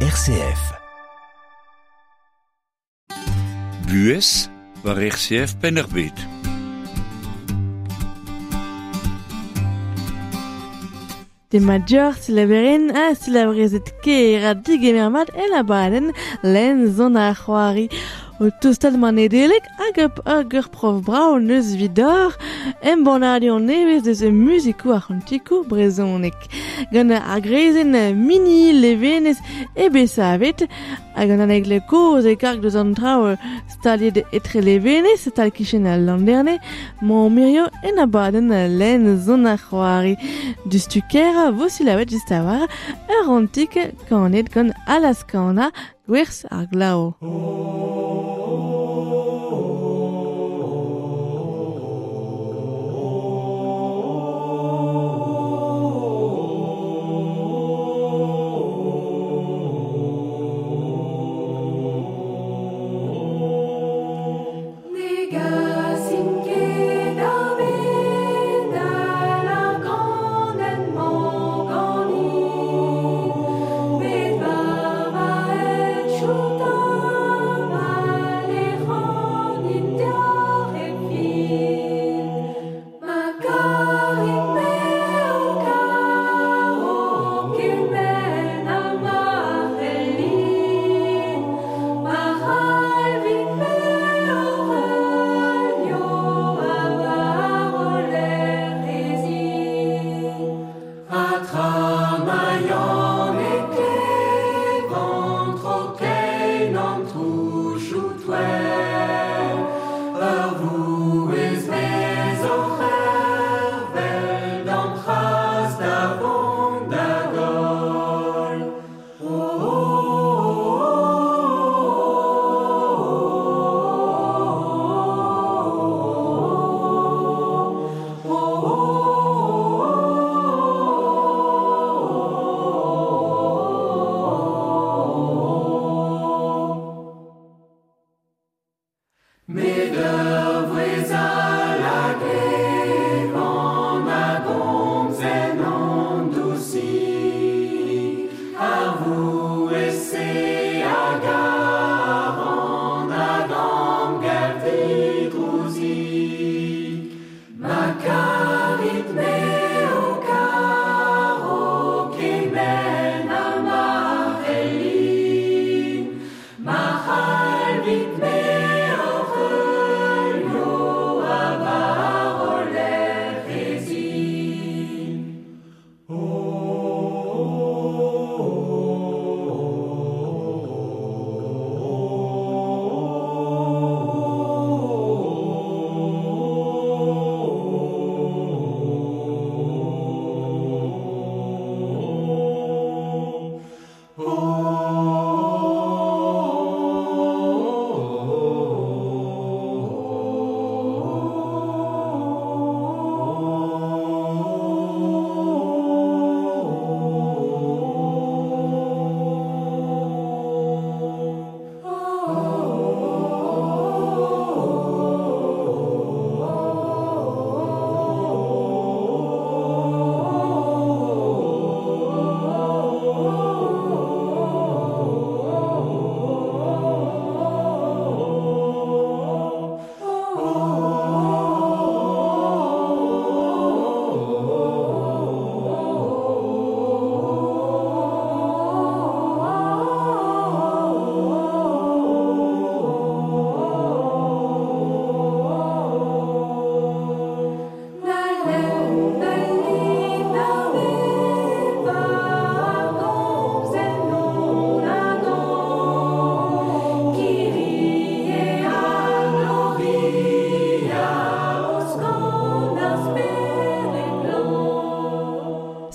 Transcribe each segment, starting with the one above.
RCF. Bues war RCF Pennerbit. De major silaberen a silabrezet ke era digemermat e la baden len zon a c'hoari. o teustad ma nedelek hag ag ur prof brao neus vidor em banadio nevez deus e muzikou ar antikou brezonek. Gant a grezen mini levenez e besavet hag an aneg le koz e kark deus an trao staliet etre levenez tal kichen al landerne ma mirio en abaden len zon a c'hoari. Du stukera vosilavet jistavar ur antik kanet gant alaskana gwerz ar glao. Oh.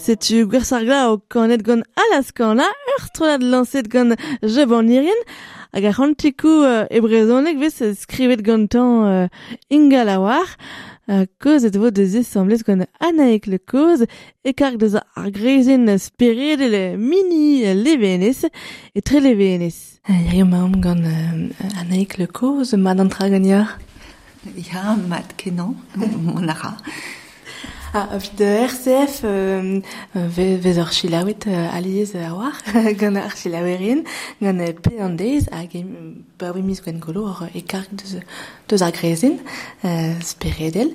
Setu gwersar glao kanet gant alaskana, ur trolad lanset gant jebon irien, hag ar antikou uh, brezonek vez skrivet gant an uh, ingalawar, uh, koz et vo deus esamblez gant anaek le koz, e kark deus ar grezen spired le mini levenez, e tre levenez. Ya ma om gant uh, anaek le koz, mad an traganyar? Ya, mat kenan, mon ara. Ah, evit de RCF euh, vez ur chilawet euh, aliez a war, gant ar chilawerin, gant pe an deiz, hag pa oui mis gwen golo or ekark deus, deus ar grezin, euh, speredel.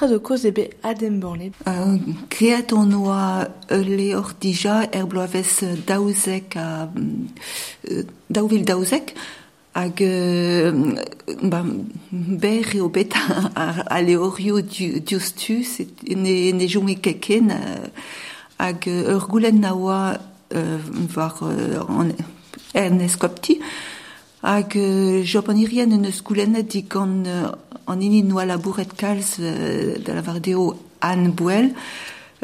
Raz o koz ebe adem bornet. Euh, kreat on oa le or dija er bloavez daouzek a... daouvil daouzek, hag euh, ba, ber eo bet a, leorio ne, ne jome keken, euh, hag ur goulen na oa euh, var euh, an, en eskopti, hag euh, job an irien en eus goulenet di gant euh, an euh, da la vardeo Anne Bouel,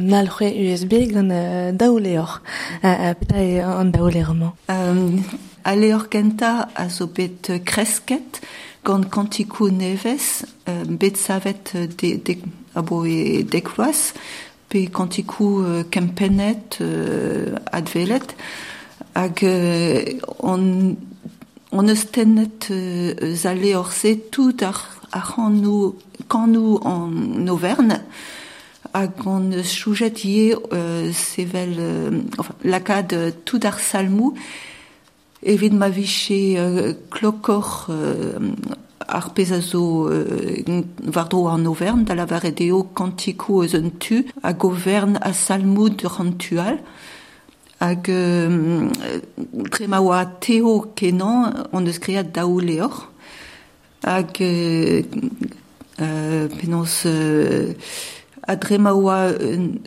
nalc'hwe USB gant uh, daoule or. Uh, uh, peta e an daoule roman. Um, a leor kenta a zo bet euh, kresket gant kantikou neves, euh, bet savet euh, de, de, a bo e pe kantikou euh, kempenet advelet, on, on eus se tout ar, ar nou, kan nou en Auvergne, hag on eus choujet ie euh, sevel, euh, enfin, lakad euh, tout salmou, evit ma viche euh, klokor euh, ar pez a zo euh, vardro an Auvergne, da la varedeo kantikou eus hag Auvergne a salmou de rantual, hag euh, tre ma oa teo kenan, on eus kreat daou leor, hag euh, euh, penaos euh, adre ma oa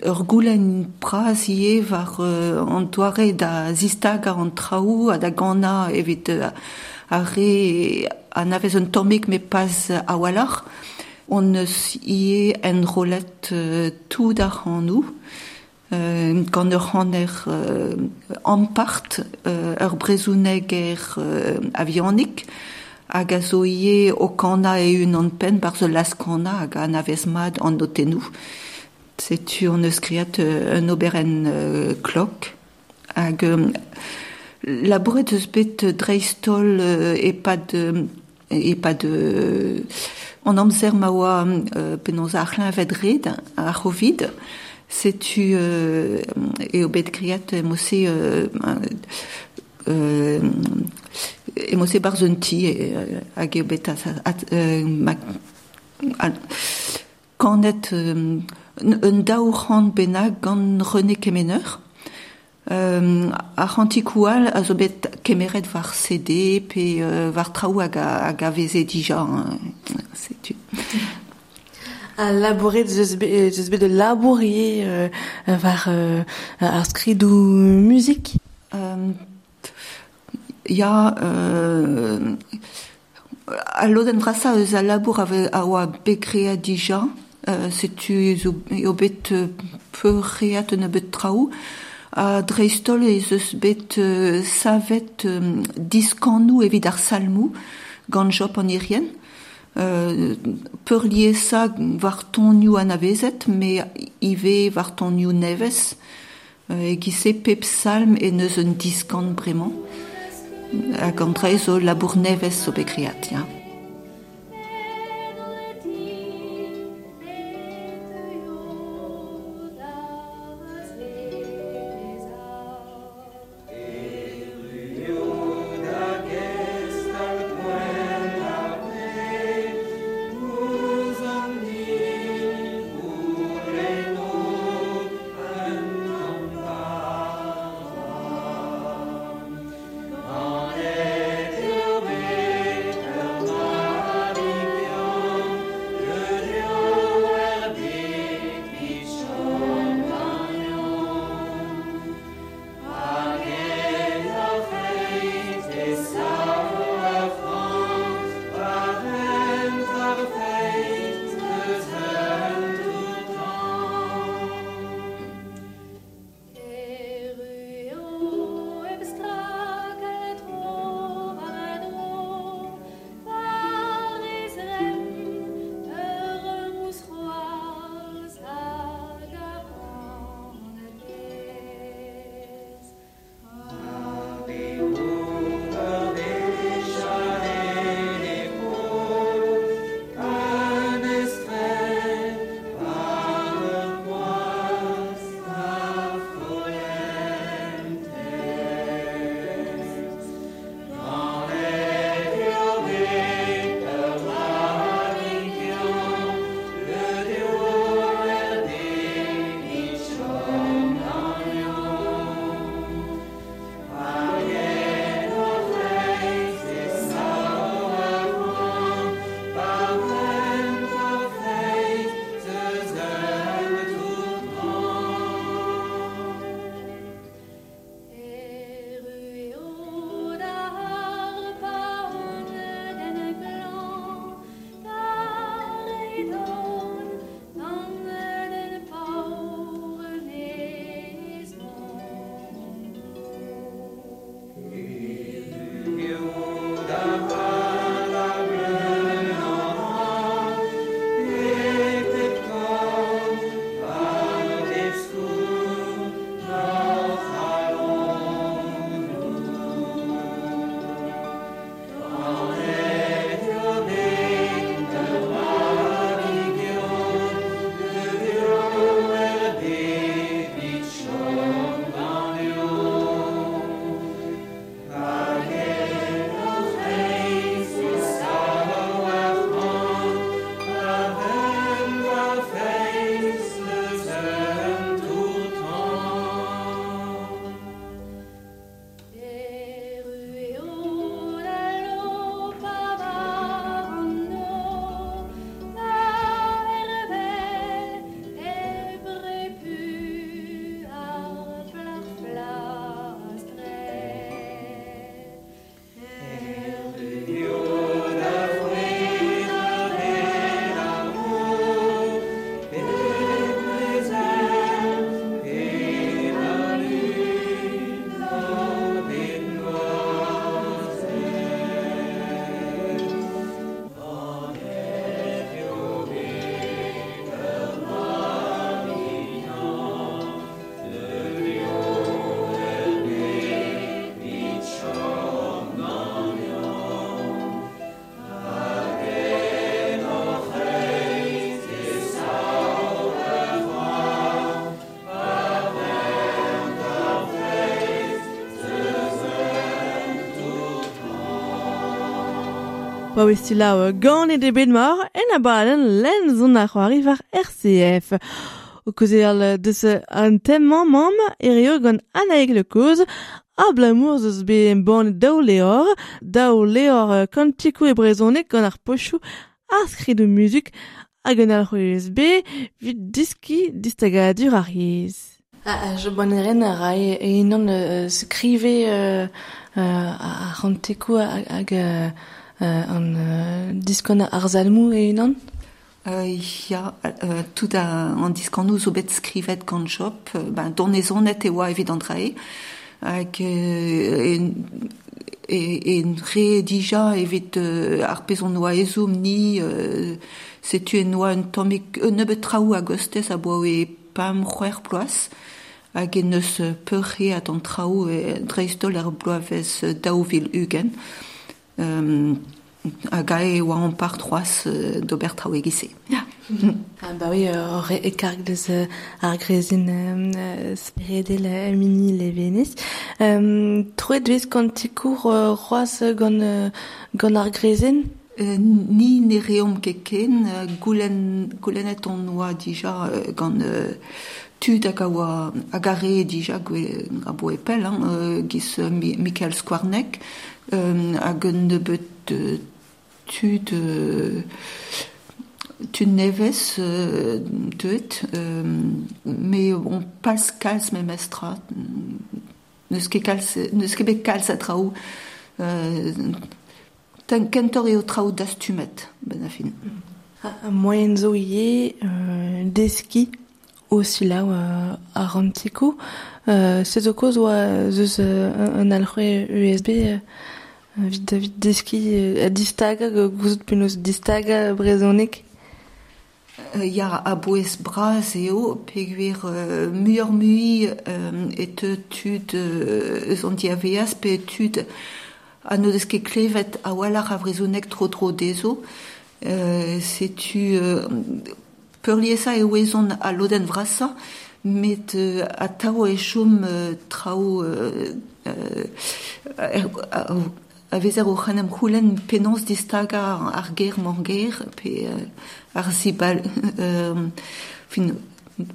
ur goulen praz ie var euh, an doare da zistag ar an traou a da gana evit euh, un tomik me pas a walar on eus ie en rolet euh, tout ar an nou euh, gant euh, ampart euh, ur brezouneg euh, hag a zo ie kana e un an zo las kana hag an avez mad an notenou. Setu euh, un oberen euh, klok hag euh, labouret eus dreistol euh, e pa de e pa de an amzer ma oa euh, penaos archlin vedred a rovid setu euh, e o bet kriat mose euh, euh, e mo se bar un ti hag e bet kanet un gant René euh, a rantikoual a zo bet kemeret var CD pe euh, var traou hag a, hag a veze dija hein. setu A bet bet de euh, var euh, ar skridou musik. euh, ya euh, a loden brasa eus a labour ave a oa bekrea dija euh, setu zo eo bet peu reat un bet traou a dreistol ez eus bet euh, savet euh, diskanou evit ar salmou gant job an irien. Euh, peur lié ça var ton new an avezet me ive var ton new neves euh, e gise pep salm e neus un diskant bremañ hag an dre zo labour neves zo bekriat, Pa wez tu lao gant e debet mor en a balen len zon a c'hoari var RCF. O koze al deus an temman mam e reo gant anaeg le koz a blamour zeus be en ban daou leor, daou leor kantikou e brezonek gant ar pochou ar skri de muzik hag an al USB vid diski distagadur ar yez. Ah, je bon ren a rai e non euh, skrive a rantekou hag... an uh, diskon ar zalmou e non Euh, ja, euh, tout a, an diskan nou zo bet skrivet gant euh, ben, e oa evit an drae, hag euh, re dija evit euh, ar ni, euh, setu un tomik, un a gostez a boa e pam c'hwer ploaz, hag en eus euh, um, a gae e oa an par troas euh, d'ober traoù egise. Ya. Ah, bah oui, euh, re, e karg deus ar grezin euh, spiredel mini le venez. Um, Troet vez kantikour euh, roaz gant, euh, gant ar grezin Euh, ni ne reom keken, uh, goulen, goulenet on oa dija euh, gant euh, tud hag a oa agare dija gwe a bo epel, hein, euh, giz euh, Michael Skwarnek, euh, hag un nebeut euh, tud euh, mais on pals kalz me mestra, neus ket kalz, neus ket bet kalz a traoù, euh, Ten kentor eo traoù dastumet, ben a fin. Ah, moyen zo ie euh, deski o silaou uh, ar rantikou. Uh, se zo koz oa zeus uh, un alc'hwe USB uh, vid, vid deski a distaga, gouzout distaga brezonek. Euh, ya a bouez braz eo, peguer euh, muur mui euh, et tud euh, an diaveaz, pe tud a no deus ket klevet a walar a vrezonek tro tro dezo. E a loden vrasa, met a tao e chom trao euh, a, a, a vezer o c'hanem c'houlen penans distaga ar ger pe euh, ar zibal, euh, fin,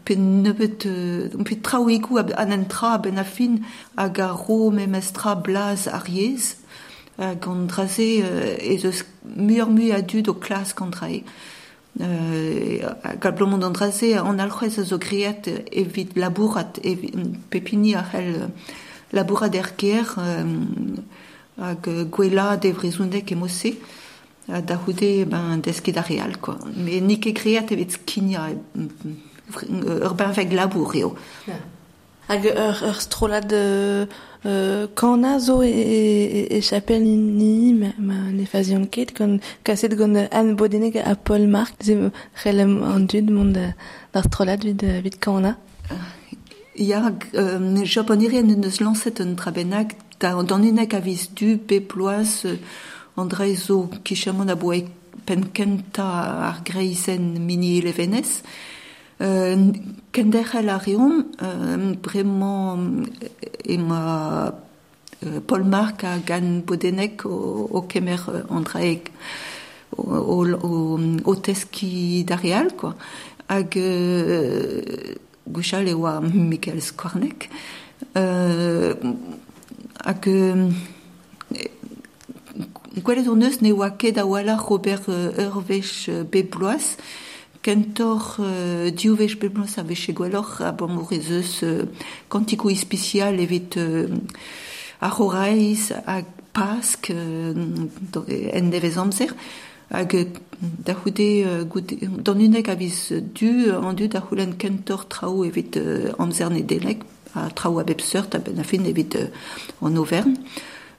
pe euh, pe ben a fin hag ro memestra blaz ar yez, hag an draze euh, ez eus mur-mu a dud o klas gant drae. Euh, a an draze an a zo greet evit labourat, evit pepini a euh, hag euh, gwela de vrezoundek e mosse, a da houde ben, desket a real, quoi. Me nik e greet evit skinia, euh, ur ben veg labour eo. Hag ur, ur strolad uh, uh, kana zo e, e, e chapel ni ma, ma ne fazion ket gant kaset gant Anne Bodenek a Paul Mark ze c'hellem an dud mont da, d'ar strolad vid, vid kana. Ya, euh, japonirien neus lancet un trabennak, da, dan unek a du pe ploaz euh, Andrei zo kichamon a boe pen kenta ar greizen mini elevenez. Euh, kendechel a euh, euh, euh, Paul Marc a gan bodenek o, o kemer Andrei o, teski d'Arial, quoi. Gouchal e oa Michael hag euh, gwelet o neus ne oa ket a wala Robert euh, Urvech euh, bebloaz, kentor euh, diovech bebloaz a veche gweloc'h a bon morezeus euh, kantikou ispicial evit euh, ar horeiz hag pask euh, do- en nevez amzer, hag euh, da houde euh, goude, dan unek a viz du an du da houlen kentor traou evit euh, amzer ne delek, a traou a bep seurt a ben a fin evit euh, an Auvergne.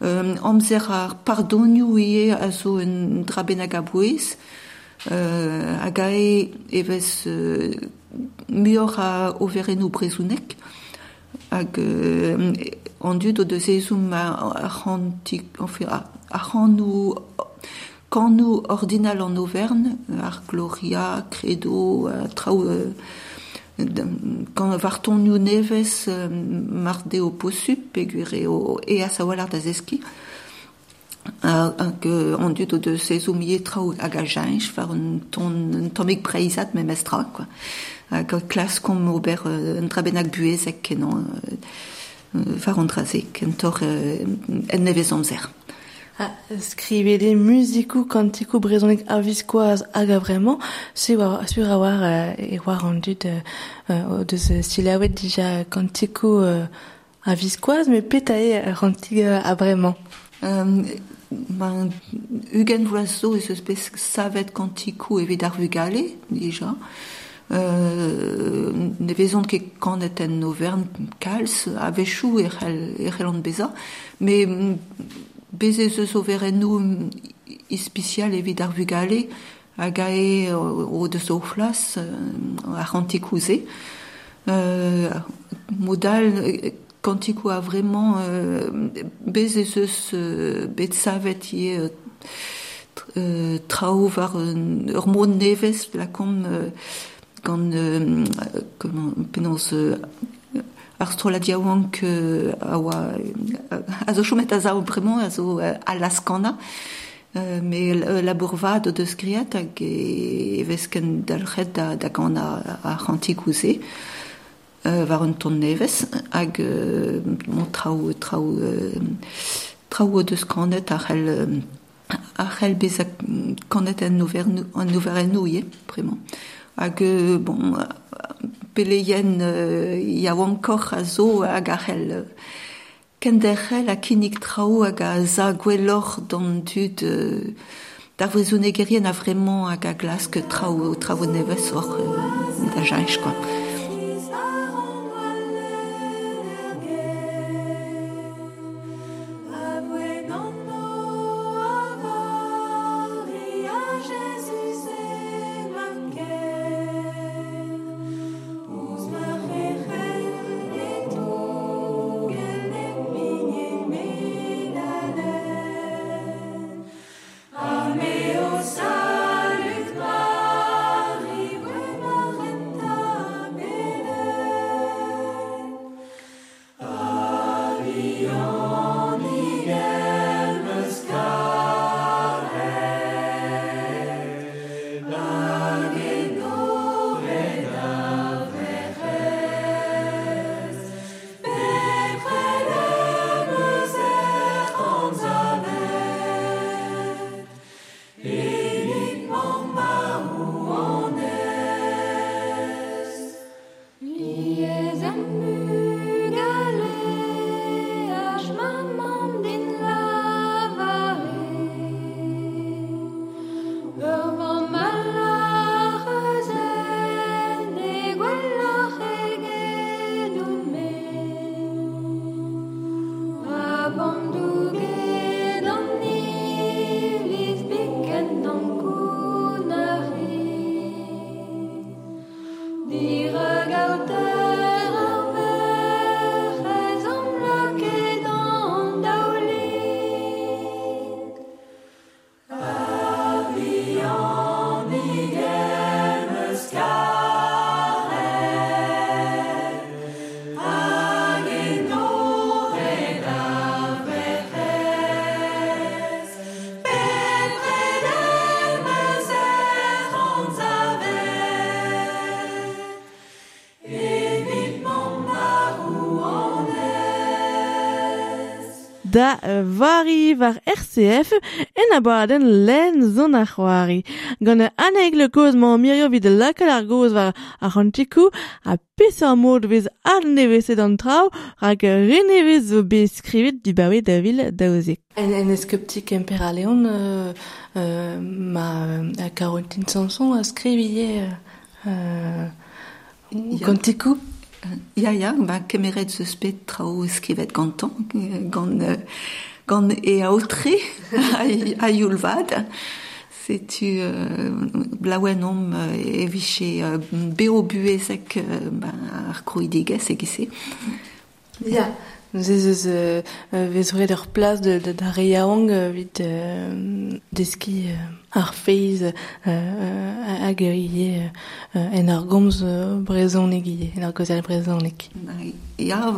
Euh, amzer ar pardonioù ie a zo un drabenag a bouez, euh, hag a e evez euh, muor a overenou brezounek, hag euh, an dud o deus a, a c'hanti, enfin, a, a c'hanou kanou ordinal an Auvergne, ar Gloria, Credo, a traoù euh, quand varton neves euh, mar de o possu peguere o e a sawalar da zeski uh, que on dut de ces oumiers trao hag a jainch war un ton un tomik preizat me mestra quoi hag klas kom ober un trabenak buezek uh, war an drazek en tor en nevez amzer. Ah, skrivede musiku kantiku brezonik a viskoaz hag a vraiment, sur a war uh, e war an dud uh, uh, deus uh, stilawet dija kantiku uh, a viskoaz, me petae uh, rantig uh, a vraiment. Hugen Voiseau et ce savet kantiku evit ar vugale, déjà. Euh, ne vezont ket kanet en novern kalz a vechou e c'hell beza, me mm, beze eus overennou ispicial evit ar vugale hag a e o deus o flas euh, ar antikouze. Euh, modal euh, a vraiment euh, beze eus euh, bet savet ie euh, euh, trao var euh, ur mod nevez la kom euh, gant euh, comment penaos euh, ar strola diaouank euh, a oa euh, a zo chomet a zao bremañ a zo euh, a laskana euh, me euh, la bourvad de skriat hag e evez ken dalchet da, da gant a, a rantikouze euh, war un ton nevez hag euh, mon trao trao euh, trao deus kanet ar c'hell euh, ar c'hell bez a kanet en ouver en ouver en nouie vraiment hag euh, bon peleien euh, ya encore a zo hag ar c'hell kenderc'hel a kinnig trao hag a za gwelloc'h d'an dud euh, d'ar vrezonegerien a vraiment hag a glask trao trao nevez or euh, da jainch quoi. da vari var RCF en abaden len zon ar c'hoari. Gant aneg le koz ma mirio vid lakal ar goz var ar antikou a pesor mod vez ar nevezet an trao rak renevez zo beskrivet du bawe da vil daozek. En, en eskeptik emperaleon euh, euh, ma euh, Caroline Sanson a skrivie euh, euh, kantikou Ya, ya, ba, kemeret zeus bet trao skrivet gantan, euh, gant, euh, gant e aotre a, a youlvad. Setu euh, blaouen om euh, eviche euh, beo buezek euh, ba, ar krouidigez egise. Ya. Nous eus euh, vezouret ur plas de, de, da reaong euh, deski euh, ar feiz euh, hag ie euh, en ar gomz euh, brezonek ie, en ar gozel brezonek. Ya,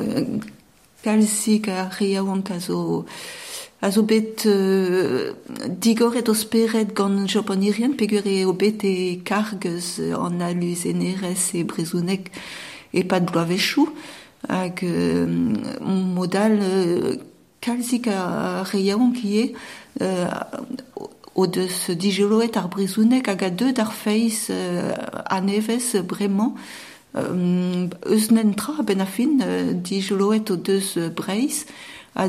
kalsik a reaong a zo... A zo bet euh, digoret o speret gant japonirien pegur e o bet e kargez an alus enerez e brezonek e pat bloavechou. Hag euh, modal euh, kalzik a reaouank ie euh, o deus digoloet ar brezounek hag a deud ar feiz euh, a euh, nentra ben a fin euh, euh, a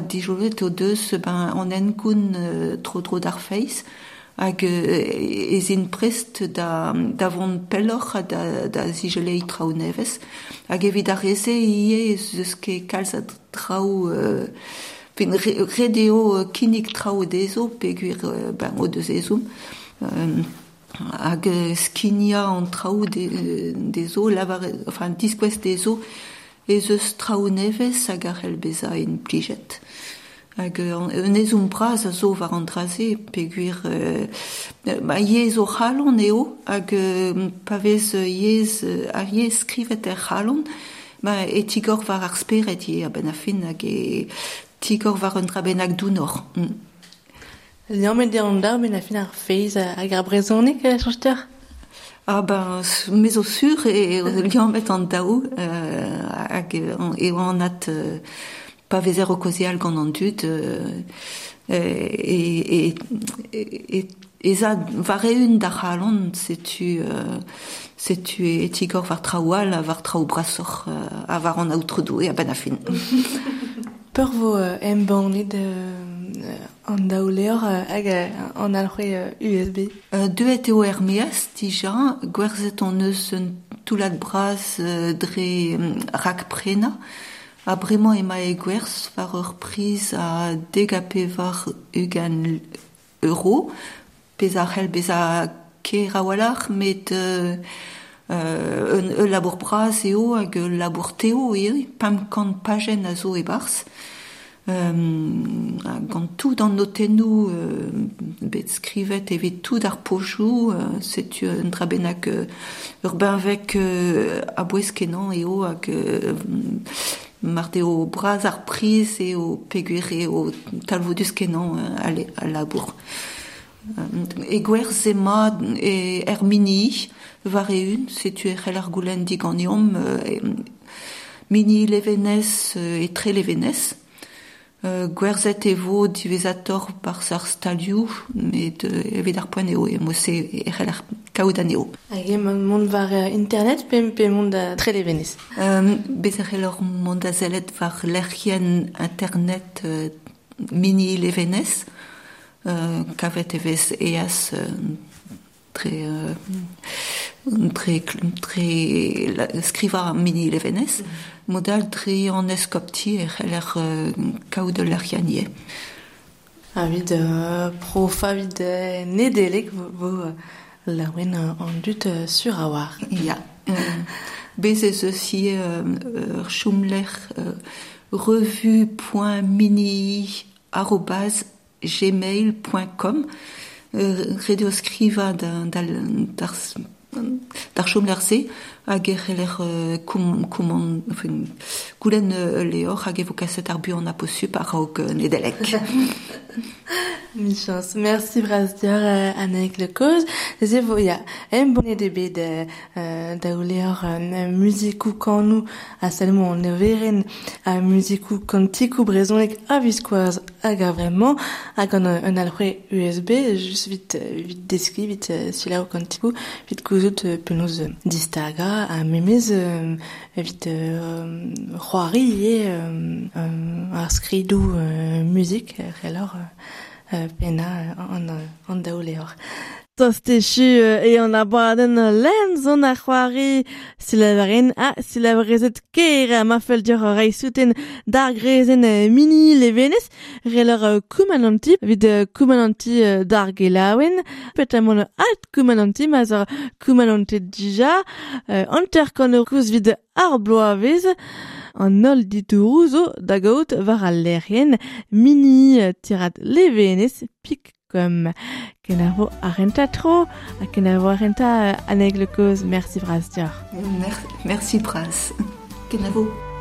ben, euh, hag euh, ezin prest da, da vont pelloc'h da, da zigelei trao nevez, hag evit ar reze ie eus ket kalz a trao... Euh, fin re, redeo uh, kinik trao dezo, peguir euh, ben, o deus ezum, euh, hag skinia an trao de, dezo, lavar, enfin, diskwez dezo, ez eus trao nevez hag ar helbeza en plijet. Hag un ezon braz a zo var an draze, peguir... Euh, ma yez o c'halon eo, hag euh, pavez yez, ar yez skrivet er c'halon, ma e tigor var ar speret ye, a ben a fin hag e tigor var un drabenag dounor. Mm. Neomet met an da, ben a fin ar feiz hag ar brezonek, chanteur Ah ben, mais au sur, e liamet an daou, euh, hag e an at... Euh, pa vezer o kozial gant an dud da c'halon setu euh, setu e tigor var traoual a var traou brasoc'h a var an aoutredou e a ben a fin. Peur vo em bannet an daoleor hag an alc'hwe USB. Deuet eo er meas dija, gwerzet an eus un toulat braz dre rak prena, a bremañ ema e gwerz war ur priz a degape var ugan euro, pez ar c'hell bez a ke rawalach, met euh, euh, un, labour braz eo hag un labour teo eo, pam kant pajen a zo e barz, Euh, gant tout dans notenou euh, bet skrivet evit tout ar pojou euh, setu un drabenak euh, ur benvek euh, a bouez kenan euh, mart eo braz ar priz eo pegur eo talvodus kenan euh, a, le- a labour. Euh, e gwerz ema e er mini var eun setu e c'hell ar goulenn diganiom euh, mini levenez euh, Euh, gwerzet evo divezator par sar stalioù, met euh, evit ar poen eo, e mose e c'hell ar kaout an eo. Hag mont var internet pe, pe mont da. Euh, bez ar c'hell ar mont a zelet var lercien internet euh, mini levenez, euh, kavet evez eas euh, euh, tre, tre la, skriva mini levenez, modal ar euh, kaout de lercien ie. A vid euh, profa vid euh, nedelek vo, vo euh, laouen euh, an dut euh, sur a war. Ja. Euh, bez ez eus ie euh, ur chumler euh, revue.mini gmail.com euh, redio skriva da- dal- dar, dar hag e c'heller euh, koum, koumon, enfin, goulenn euh, leor hag evo kaset ar bu an aposu par euh, nedelek. Mil chance. Merci Brasdior euh, Anaïk le cause. Ze vo ya em bonne de bet de euh, da ouleor euh, musikou kanou a salmo an neveren a musikou kantikou brezonek a viskoaz hag a vraiment hag an un alc'hwe USB just vit euh, vit deski vit euh, sila o kantikou vit kouzout euh, distaga a memez euh, vit euh, c'hoari e euh, euh, skridou euh, euh, pena an, an. Tostechu e an abaden lemzon a c'hoari silabaren a silabrezet ker ma fel dior rei souten dar grezen mini levenez. Relor koumananti vid koumananti dar gelawen petamon alt koumananti mazor koumananti dija. Anter kon kouz vid ar bloavez. An ol ditourouzo da gaout war al lerien. Mini tirat levenez pik comme Kenavo arenta tro, Kenavo arenta aneg le cause, merci Brasdior. Merci, Pras. Kenavo.